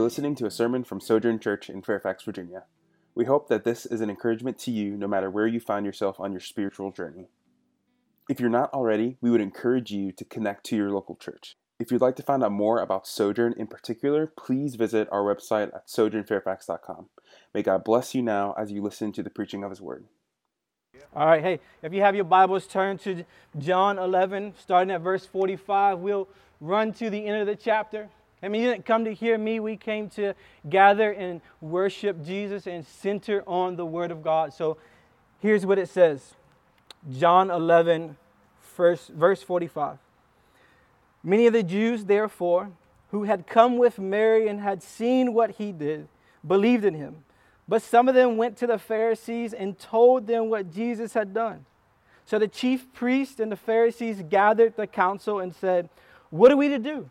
were listening to a sermon from Sojourn Church in Fairfax, Virginia. We hope that this is an encouragement to you no matter where you find yourself on your spiritual journey. If you're not already, we would encourage you to connect to your local church. If you'd like to find out more about Sojourn in particular, please visit our website at sojournfairfax.com. May God bless you now as you listen to the preaching of His Word. All right, hey, if you have your Bibles, turn to John 11, starting at verse 45. We'll run to the end of the chapter. I mean, you didn't come to hear me. We came to gather and worship Jesus and center on the Word of God. So here's what it says John 11, first, verse 45. Many of the Jews, therefore, who had come with Mary and had seen what he did, believed in him. But some of them went to the Pharisees and told them what Jesus had done. So the chief priests and the Pharisees gathered the council and said, What are we to do?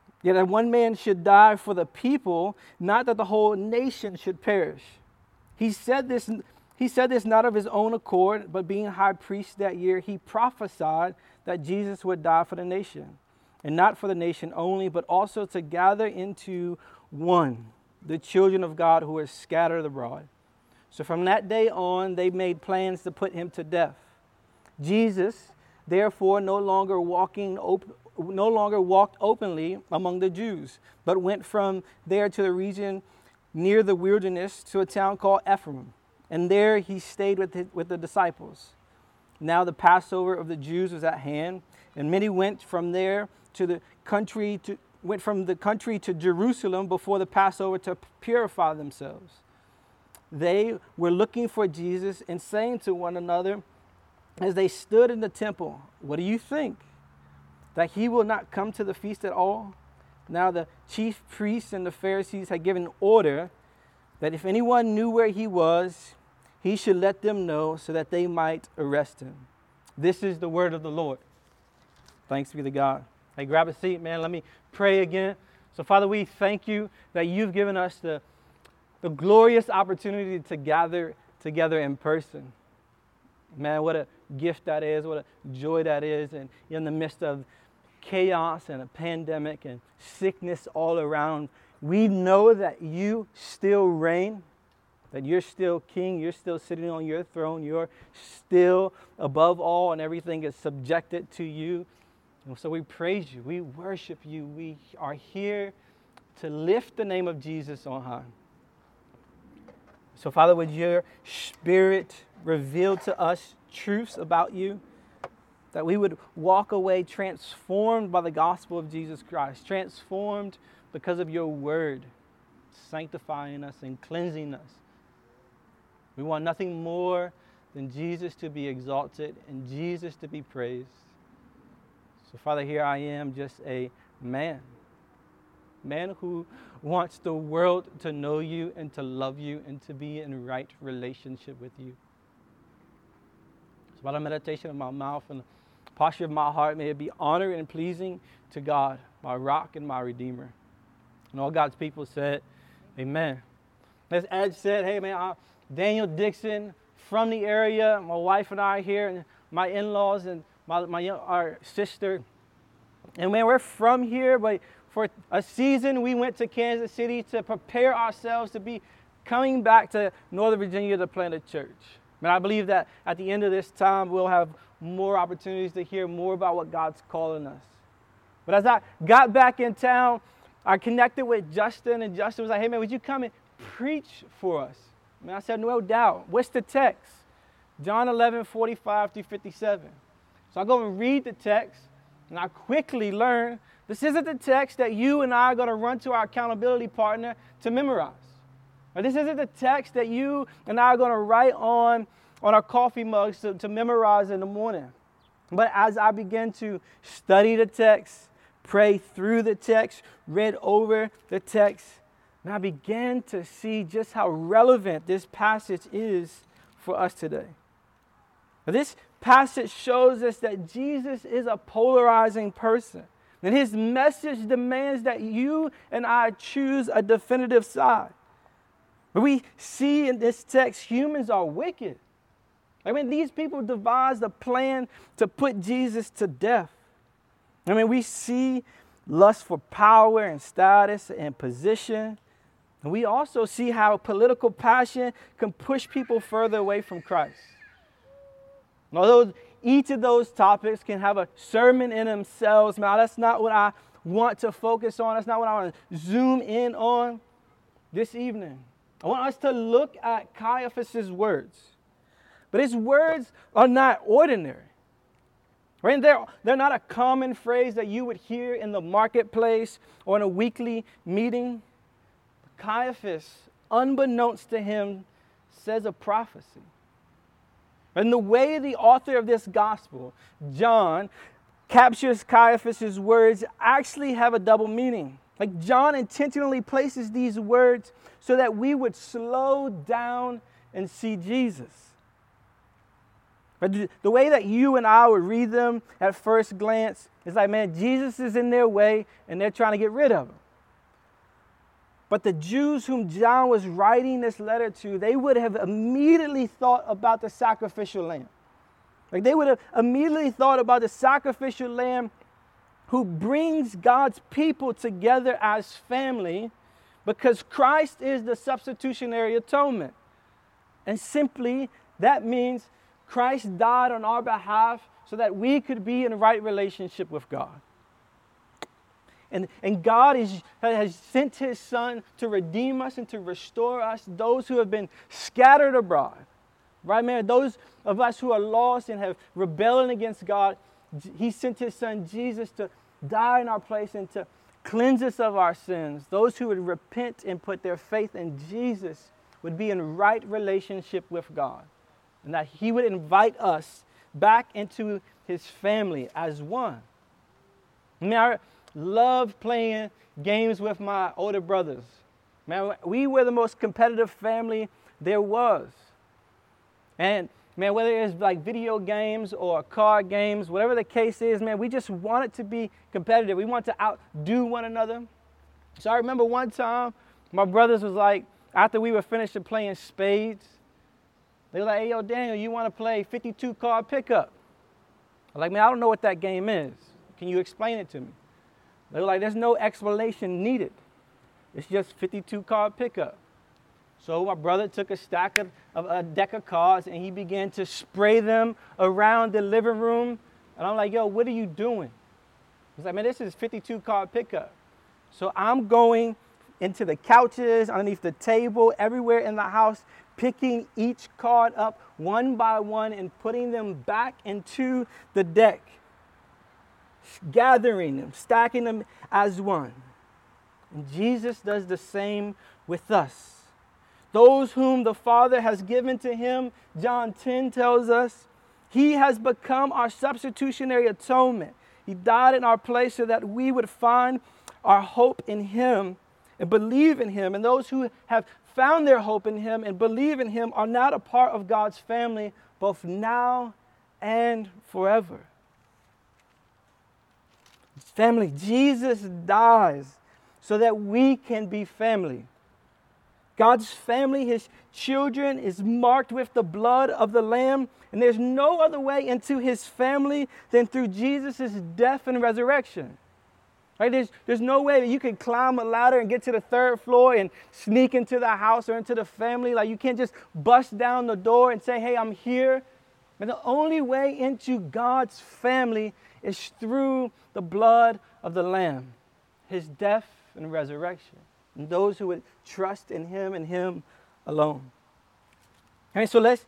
Yet that one man should die for the people, not that the whole nation should perish. He said this, he said this not of his own accord, but being high priest that year, he prophesied that Jesus would die for the nation. And not for the nation only, but also to gather into one the children of God who are scattered abroad. So from that day on, they made plans to put him to death. Jesus, therefore, no longer walking op- no longer walked openly among the Jews, but went from there to the region near the wilderness to a town called Ephraim. And there he stayed with, with the disciples. Now the Passover of the Jews was at hand, and many went from there to the country to went from the country to Jerusalem before the Passover to purify themselves. They were looking for Jesus and saying to one another as they stood in the temple, What do you think? That he will not come to the feast at all? Now the chief priests and the Pharisees had given order that if anyone knew where he was, he should let them know so that they might arrest him. This is the word of the Lord. Thanks be to God. Hey, grab a seat, man. Let me pray again. So, Father, we thank you that you've given us the, the glorious opportunity to gather together in person. Man, what a gift that is, what a joy that is. And in the midst of chaos and a pandemic and sickness all around, we know that you still reign, that you're still king, you're still sitting on your throne, you're still above all, and everything is subjected to you. And so we praise you, we worship you, we are here to lift the name of Jesus on high. So, Father, would your spirit reveal to us truths about you? That we would walk away transformed by the gospel of Jesus Christ, transformed because of your word, sanctifying us and cleansing us. We want nothing more than Jesus to be exalted and Jesus to be praised. So, Father, here I am, just a man, man who wants the world to know you and to love you and to be in right relationship with you. So, by the meditation of my mouth and posture of my heart, may it be honored and pleasing to God, my rock and my redeemer. And all God's people said, Amen. As Ed said, hey man, I'm Daniel Dixon from the area. My wife and I are here, and my in-laws and my, my our sister. And man, we're from here, but for a season we went to Kansas City to prepare ourselves to be coming back to Northern Virginia to plant a church. Man, I believe that at the end of this time we'll have more opportunities to hear more about what God's calling us. But as I got back in town, I connected with Justin, and Justin was like, hey man, would you come and preach for us? And I said, no doubt. What's the text? John 11, 45 through 57. So I go and read the text, and I quickly learn this isn't the text that you and I are going to run to our accountability partner to memorize. This isn't the text that you and I are going to write on on our coffee mugs to, to memorize in the morning. But as I began to study the text, pray through the text, read over the text, and I began to see just how relevant this passage is for us today. Now, this passage shows us that Jesus is a polarizing person. And his message demands that you and I choose a definitive side. But we see in this text humans are wicked. I mean, these people devised a plan to put Jesus to death. I mean, we see lust for power and status and position. And we also see how political passion can push people further away from Christ. And although each of those topics can have a sermon in themselves, now that's not what I want to focus on. That's not what I want to zoom in on this evening. I want us to look at Caiaphas' words. But his words are not ordinary. Right? They're, they're not a common phrase that you would hear in the marketplace or in a weekly meeting. Caiaphas, unbeknownst to him, says a prophecy. And the way the author of this gospel, John, captures Caiaphas' words actually have a double meaning. Like John intentionally places these words so that we would slow down and see Jesus. But the way that you and I would read them at first glance is like, man, Jesus is in their way and they're trying to get rid of him. But the Jews whom John was writing this letter to, they would have immediately thought about the sacrificial lamb. Like they would have immediately thought about the sacrificial lamb who brings God's people together as family because Christ is the substitutionary atonement. And simply, that means Christ died on our behalf so that we could be in a right relationship with God. And, and God is, has sent his son to redeem us and to restore us, those who have been scattered abroad. Right, man? Those of us who are lost and have rebelled against God, he sent his son Jesus to die in our place and to cleanse us of our sins. Those who would repent and put their faith in Jesus would be in right relationship with God. And that he would invite us back into his family as one. I mean, I love playing games with my older brothers. Man, we were the most competitive family there was. And man, whether it's like video games or card games, whatever the case is, man, we just want it to be competitive. We want to outdo one another. So I remember one time, my brothers was like, after we were finished playing spades, they were like, hey, yo, Daniel, you want to play 52 card pickup? I was like, man, I don't know what that game is. Can you explain it to me? They were like, there's no explanation needed. It's just 52 card pickup. So my brother took a stack of, of, a deck of cards and he began to spray them around the living room. And I'm like, yo, what are you doing? He's like, man, this is 52 card pickup. So I'm going into the couches, underneath the table, everywhere in the house, picking each card up one by one and putting them back into the deck, gathering them, stacking them as one. And Jesus does the same with us. Those whom the Father has given to him, John 10 tells us, he has become our substitutionary atonement. He died in our place so that we would find our hope in him and believe in him. And those who have found their hope in him and believe in him are not a part of God's family, both now and forever. Family, Jesus dies so that we can be family. God's family, his children, is marked with the blood of the Lamb, and there's no other way into his family than through Jesus' death and resurrection. Right? There's, there's no way that you can climb a ladder and get to the third floor and sneak into the house or into the family. Like you can't just bust down the door and say, hey, I'm here. And the only way into God's family is through the blood of the Lamb, his death and resurrection and those who would trust in Him and Him alone. Okay, so let's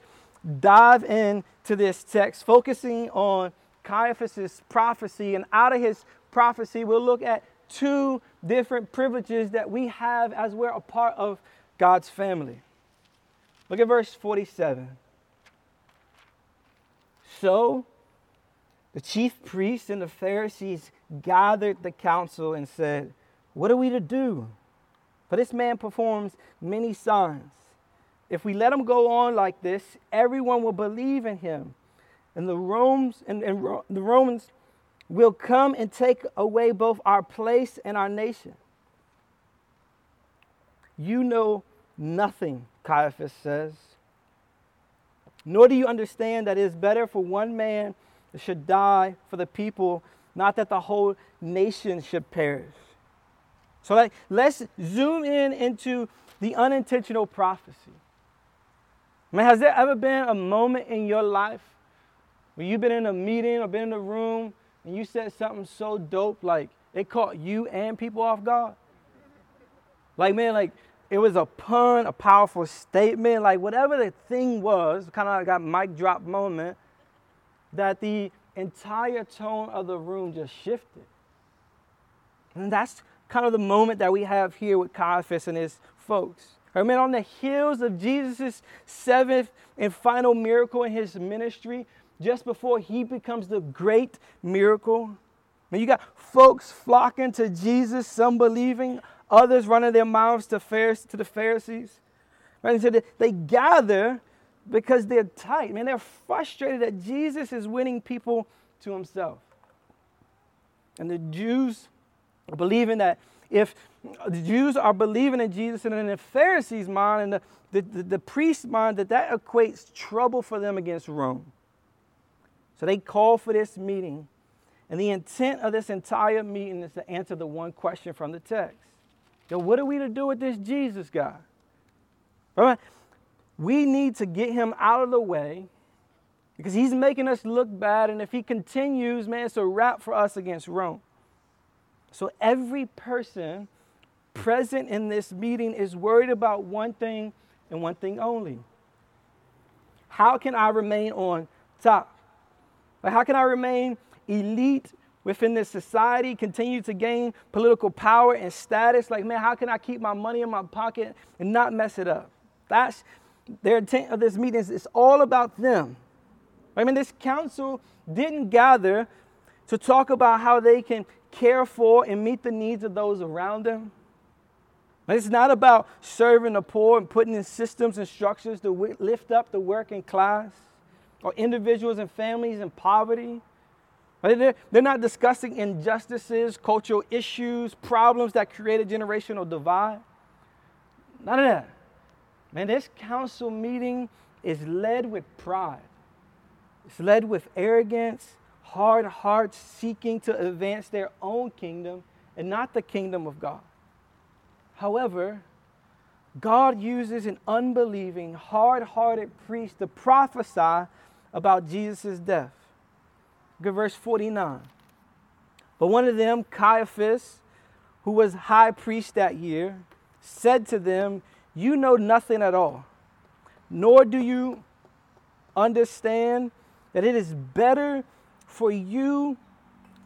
dive into this text, focusing on Caiaphas' prophecy. And out of his prophecy, we'll look at two different privileges that we have as we're a part of God's family. Look at verse 47. So the chief priests and the Pharisees gathered the council and said, What are we to do? For this man performs many signs. if we let him go on like this, everyone will believe in him. And the Romans and, and the Romans will come and take away both our place and our nation. You know nothing, Caiaphas says. Nor do you understand that it is better for one man should die for the people, not that the whole nation should perish. So like, let's zoom in into the unintentional prophecy. Man, has there ever been a moment in your life where you've been in a meeting or been in a room and you said something so dope, like it caught you and people off guard? Like, man, like it was a pun, a powerful statement, like whatever the thing was, kind of like that mic drop moment, that the entire tone of the room just shifted. And that's kind of the moment that we have here with Caiaphas and his folks. I mean, on the heels of Jesus' seventh and final miracle in his ministry, just before he becomes the great miracle, I mean, you got folks flocking to Jesus, some believing, others running their mouths to, Pharisees, to the Pharisees. Right? So they gather because they're tight. Man, they're frustrated that Jesus is winning people to himself. And the Jews believing that if the Jews are believing in Jesus and in the Pharisees' mind and the, the, the, the priest's mind, that that equates trouble for them against Rome. So they call for this meeting. And the intent of this entire meeting is to answer the one question from the text. Yo, what are we to do with this Jesus guy? We need to get him out of the way because he's making us look bad. And if he continues, man, it's a wrap for us against Rome. So every person present in this meeting is worried about one thing and one thing only. How can I remain on top? Like how can I remain elite within this society, continue to gain political power and status? Like, man, how can I keep my money in my pocket and not mess it up? That's their intent of this meeting. It's all about them. I mean, this council didn't gather to talk about how they can care for and meet the needs of those around them. But It's not about serving the poor and putting in systems and structures to lift up the working class or individuals and families in poverty. They're, they're not discussing injustices, cultural issues, problems that create a generational divide. None of that. Man, this council meeting is led with pride. It's led with arrogance hard hearts seeking to advance their own kingdom and not the kingdom of God. However, God uses an unbelieving, hard hearted priest to prophesy about Jesus' death. Look at verse 49. But one of them, Caiaphas, who was high priest that year, said to them, You know nothing at all, nor do you understand that it is better for you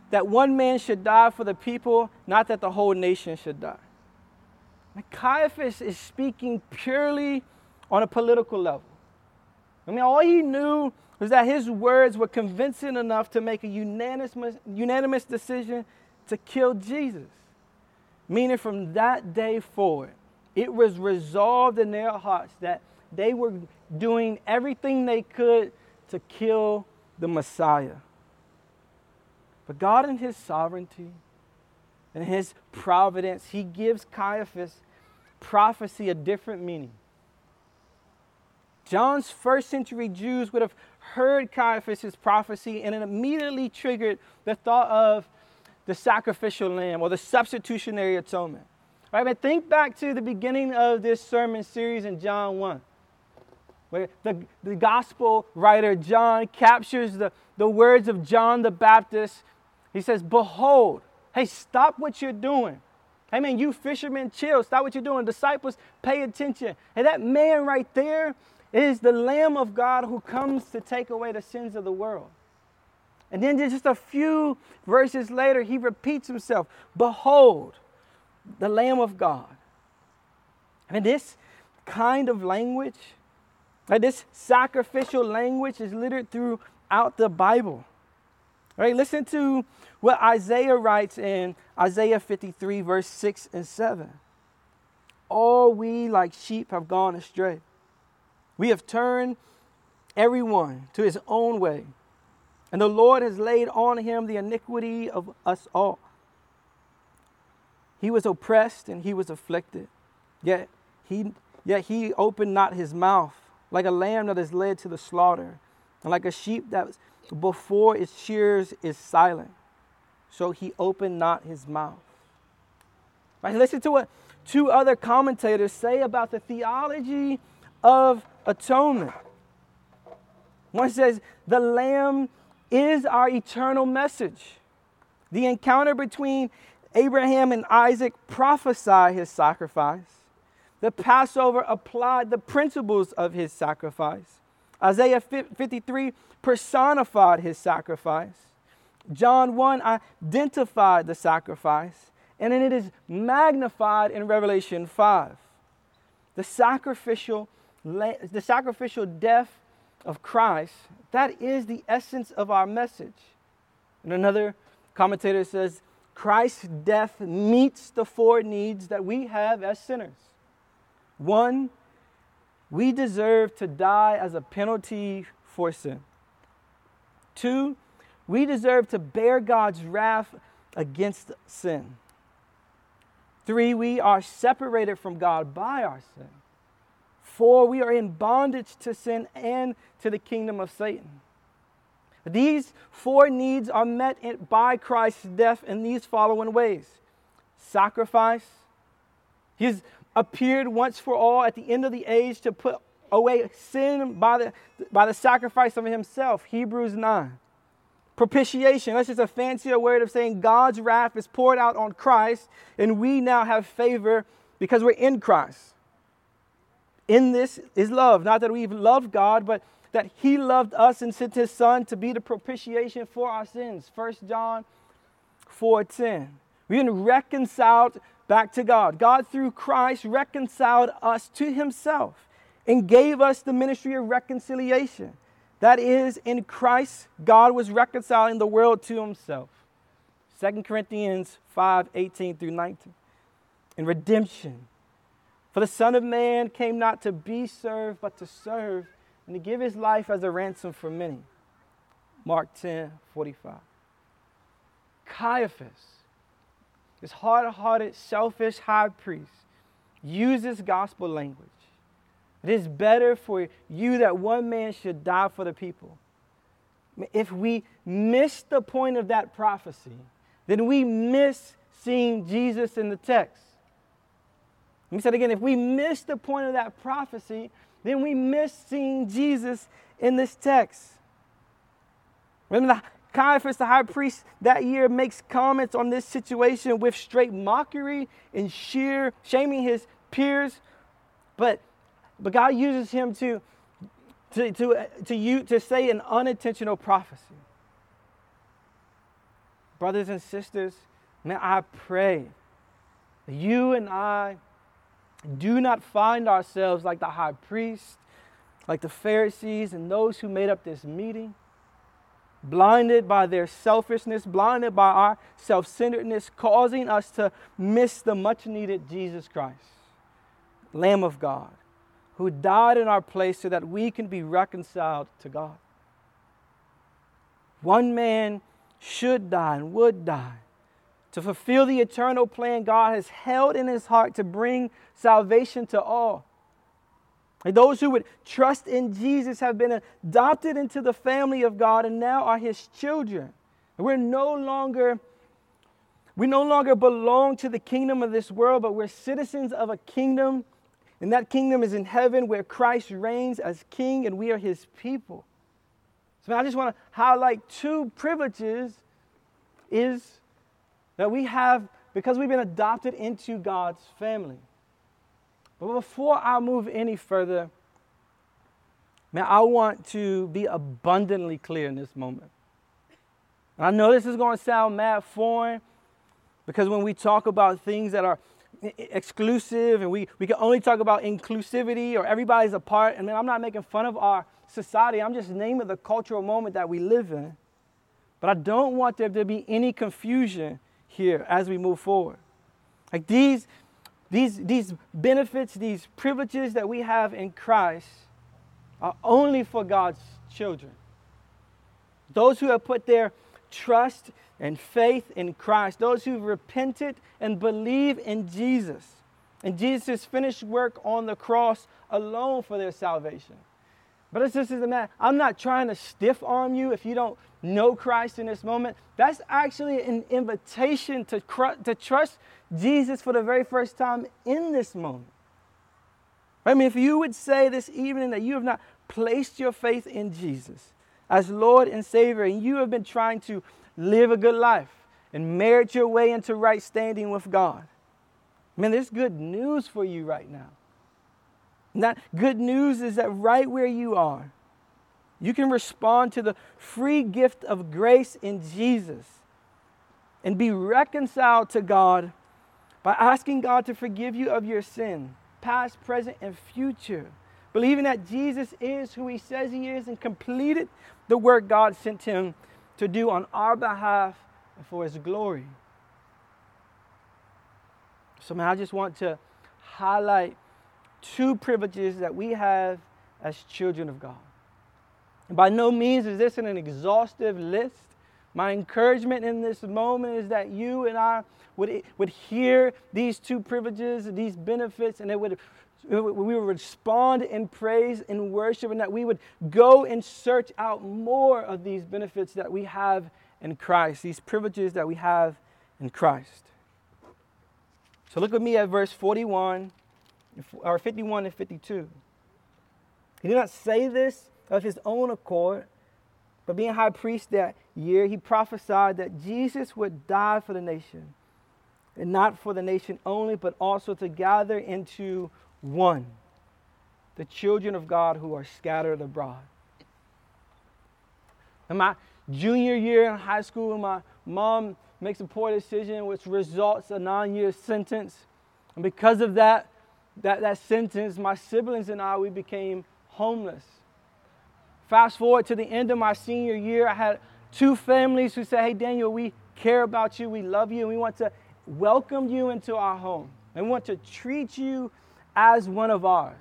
that one man should die for the people, not that the whole nation should die. Caiaphas is speaking purely on a political level. I mean, all he knew was that his words were convincing enough to make a unanimous, unanimous decision to kill Jesus. Meaning, from that day forward, it was resolved in their hearts that they were doing everything they could to kill the Messiah. But God, in His sovereignty and His providence, He gives Caiaphas prophecy a different meaning. John's first century Jews would have heard Caiaphas' prophecy and it immediately triggered the thought of the sacrificial lamb or the substitutionary atonement. Right, but think back to the beginning of this sermon series in John 1 where the, the gospel writer John captures the, the words of John the Baptist he says, Behold, hey, stop what you're doing. Hey, man, you fishermen, chill. Stop what you're doing. Disciples, pay attention. And that man right there is the Lamb of God who comes to take away the sins of the world. And then just a few verses later, he repeats himself Behold, the Lamb of God. I mean, this kind of language, like this sacrificial language, is littered throughout the Bible. Right? Listen to what Isaiah writes in Isaiah 53, verse 6 and 7. All we like sheep have gone astray. We have turned everyone to his own way, and the Lord has laid on him the iniquity of us all. He was oppressed and he was afflicted, yet he, yet he opened not his mouth, like a lamb that is led to the slaughter, and like a sheep that before its shears is silent. So he opened not his mouth. Right? Listen to what two other commentators say about the theology of atonement. One says, the Lamb is our eternal message. The encounter between Abraham and Isaac prophesy his sacrifice. The Passover applied the principles of his sacrifice. Isaiah 53 personified his sacrifice. John 1 identified the sacrifice, and then it is magnified in Revelation 5. The sacrificial, the sacrificial death of Christ, that is the essence of our message. And another commentator says, Christ's death meets the four needs that we have as sinners. One, we deserve to die as a penalty for sin. Two, we deserve to bear God's wrath against sin. Three, we are separated from God by our sin. Four, we are in bondage to sin and to the kingdom of Satan. These four needs are met by Christ's death in these following ways sacrifice. He's appeared once for all at the end of the age to put away sin by the, by the sacrifice of himself. Hebrews 9. Propitiation, that's just a fancier word of saying God's wrath is poured out on Christ, and we now have favor because we're in Christ. In this is love. Not that we've loved God, but that He loved us and sent His Son to be the propitiation for our sins. 1 John 4:10. We've been reconciled back to God. God, through Christ, reconciled us to Himself and gave us the ministry of reconciliation. That is, in Christ, God was reconciling the world to himself. 2 Corinthians 5 18 through 19. And redemption. For the Son of Man came not to be served, but to serve and to give his life as a ransom for many. Mark 10 45. Caiaphas, this hard hearted, selfish high priest, uses gospel language it is better for you that one man should die for the people. If we miss the point of that prophecy, then we miss seeing Jesus in the text. Let me say it again. If we miss the point of that prophecy, then we miss seeing Jesus in this text. Remember, Caiaphas, the high priest, that year makes comments on this situation with straight mockery and sheer shaming his peers. But but God uses him to, to, to, to, you, to say an unintentional prophecy. Brothers and sisters, may I pray that you and I do not find ourselves like the high priest, like the Pharisees, and those who made up this meeting, blinded by their selfishness, blinded by our self centeredness, causing us to miss the much needed Jesus Christ, Lamb of God who died in our place so that we can be reconciled to God. One man should die and would die to fulfill the eternal plan God has held in his heart to bring salvation to all. Those who would trust in Jesus have been adopted into the family of God and now are his children. We're no longer we no longer belong to the kingdom of this world, but we're citizens of a kingdom and that kingdom is in heaven where Christ reigns as king and we are his people. So I just want to highlight two privileges is that we have because we've been adopted into God's family. But before I move any further, man, I want to be abundantly clear in this moment. And I know this is going to sound mad foreign because when we talk about things that are exclusive and we, we can only talk about inclusivity or everybody's a part. I mean, I'm not making fun of our society. I'm just naming the cultural moment that we live in. But I don't want there to be any confusion here as we move forward. Like these, these, these benefits, these privileges that we have in Christ, are only for God's children. Those who have put their trust and faith in Christ, those who've repented and believe in Jesus, and Jesus' finished work on the cross alone for their salvation. But it's just a matter. I'm not trying to stiff arm you if you don't know Christ in this moment. That's actually an invitation to, to trust Jesus for the very first time in this moment. I mean, if you would say this evening that you have not placed your faith in Jesus as Lord and Savior, and you have been trying to live a good life and merit your way into right standing with God, man, there's good news for you right now. And that good news is that right where you are, you can respond to the free gift of grace in Jesus and be reconciled to God by asking God to forgive you of your sin, past, present, and future. Believing that Jesus is who he says he is and completed the work God sent him to do on our behalf and for his glory. So, man, I just want to highlight two privileges that we have as children of God. By no means is this an exhaustive list. My encouragement in this moment is that you and I would, would hear these two privileges, these benefits, and it would, we would respond in praise and worship, and that we would go and search out more of these benefits that we have in Christ, these privileges that we have in Christ. So look with me at verse 41 or 51 and 52. He did not say this of his own accord, but being high priest that year, he prophesied that Jesus would die for the nation, and not for the nation only, but also to gather into one the children of God who are scattered abroad. In my junior year in high school, my mom makes a poor decision which results a nine year sentence. And because of that, that, that sentence, my siblings and I, we became homeless. Fast forward to the end of my senior year, I had two families who said, Hey, Daniel, we care about you, we love you, and we want to welcome you into our home. And we want to treat you as one of ours.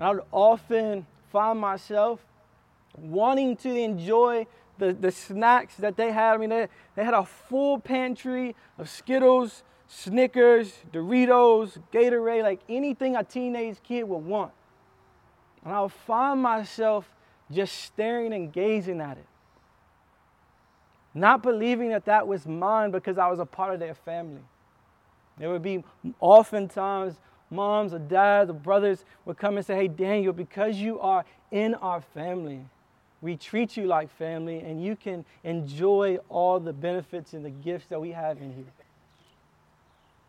I would often find myself wanting to enjoy the, the snacks that they had. I mean, they, they had a full pantry of Skittles, Snickers, Doritos, Gatorade, like anything a teenage kid would want. And I would find myself just staring and gazing at it. Not believing that that was mine because I was a part of their family. There would be oftentimes moms or dads or brothers would come and say, Hey, Daniel, because you are in our family, we treat you like family and you can enjoy all the benefits and the gifts that we have in here.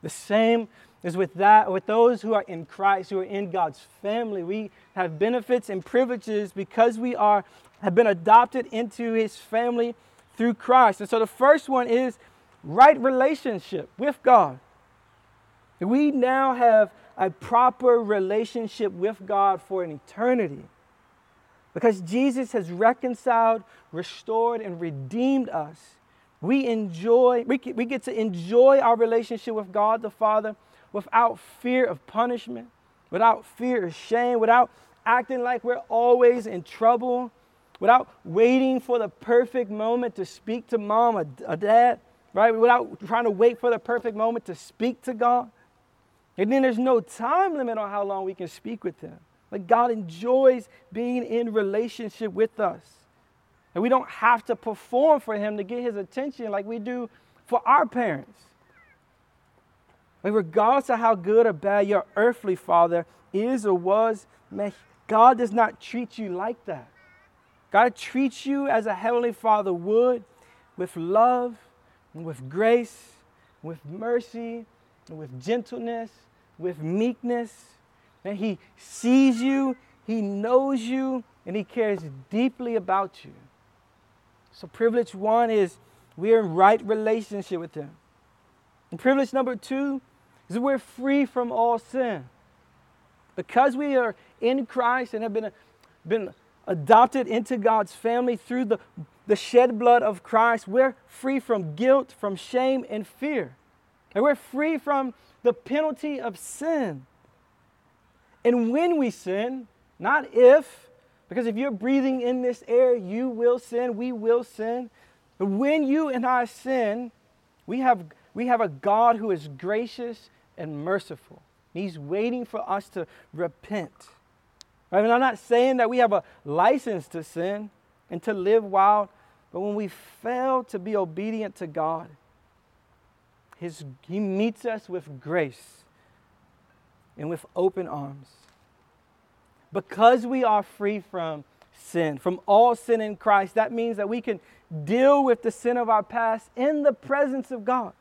The same is with that, with those who are in Christ, who are in God's family. We have benefits and privileges because we are have been adopted into his family through Christ. And so the first one is right relationship with God. We now have a proper relationship with God for an eternity. Because Jesus has reconciled, restored, and redeemed us we enjoy, we, we get to enjoy our relationship with God the Father without fear of punishment, without fear of shame, without acting like we're always in trouble, without waiting for the perfect moment to speak to mom or, or dad, right? Without trying to wait for the perfect moment to speak to God. And then there's no time limit on how long we can speak with Him. Like God enjoys being in relationship with us. And we don't have to perform for him to get his attention like we do for our parents. Like regardless of how good or bad your earthly father is or was, man, God does not treat you like that. God treats you as a heavenly father would with love and with grace, with mercy, and with gentleness, with meekness. And he sees you, he knows you, and he cares deeply about you. So, privilege one is we're in right relationship with Him. And privilege number two is we're free from all sin. Because we are in Christ and have been, been adopted into God's family through the, the shed blood of Christ, we're free from guilt, from shame, and fear. And we're free from the penalty of sin. And when we sin, Not if, because if you're breathing in this air, you will sin, we will sin. But when you and I sin, we have, we have a God who is gracious and merciful. He's waiting for us to repent. I mean, I'm not saying that we have a license to sin and to live wild, but when we fail to be obedient to God, his, He meets us with grace and with open arms. Because we are free from sin, from all sin in Christ, that means that we can deal with the sin of our past in the presence of God.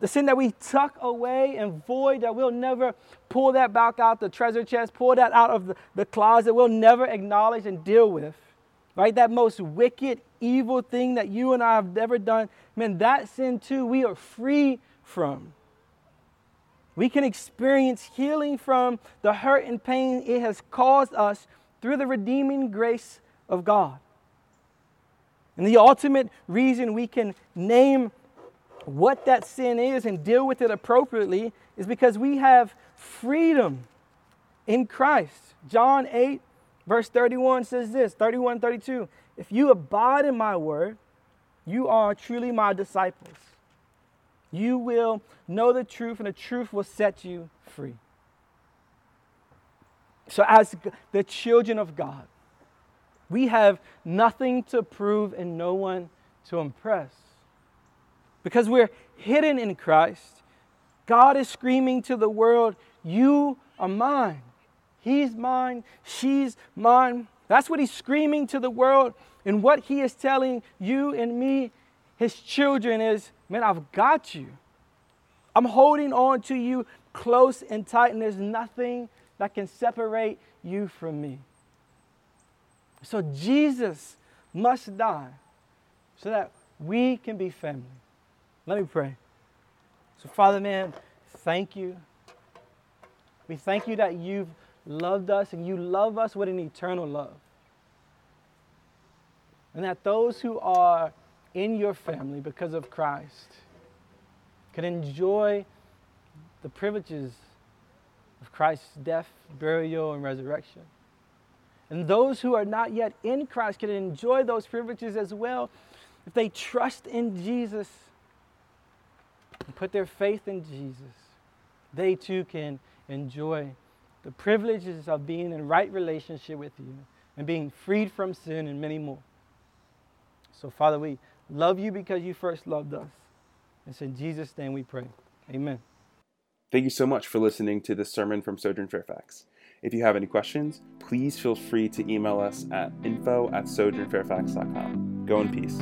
The sin that we tuck away and void, that we'll never pull that back out the treasure chest, pull that out of the, the closet, we'll never acknowledge and deal with. Right? That most wicked, evil thing that you and I have ever done, man, that sin too, we are free from. We can experience healing from the hurt and pain it has caused us through the redeeming grace of God. And the ultimate reason we can name what that sin is and deal with it appropriately is because we have freedom in Christ. John 8, verse 31 says this 31 32. If you abide in my word, you are truly my disciples. You will know the truth, and the truth will set you free. So, as the children of God, we have nothing to prove and no one to impress. Because we're hidden in Christ, God is screaming to the world, You are mine. He's mine. She's mine. That's what He's screaming to the world. And what He is telling you and me, His children, is Man, I've got you. I'm holding on to you close and tight, and there's nothing that can separate you from me. So Jesus must die so that we can be family. Let me pray. So, Father, man, thank you. We thank you that you've loved us and you love us with an eternal love. And that those who are in your family because of Christ can enjoy the privileges of Christ's death, burial, and resurrection. And those who are not yet in Christ can enjoy those privileges as well if they trust in Jesus and put their faith in Jesus. They too can enjoy the privileges of being in right relationship with you and being freed from sin and many more. So, Father, we love you because you first loved us. It's in Jesus' name we pray. Amen. Thank you so much for listening to this sermon from Sojourn Fairfax. If you have any questions, please feel free to email us at info at sojournfairfax.com. Go in peace.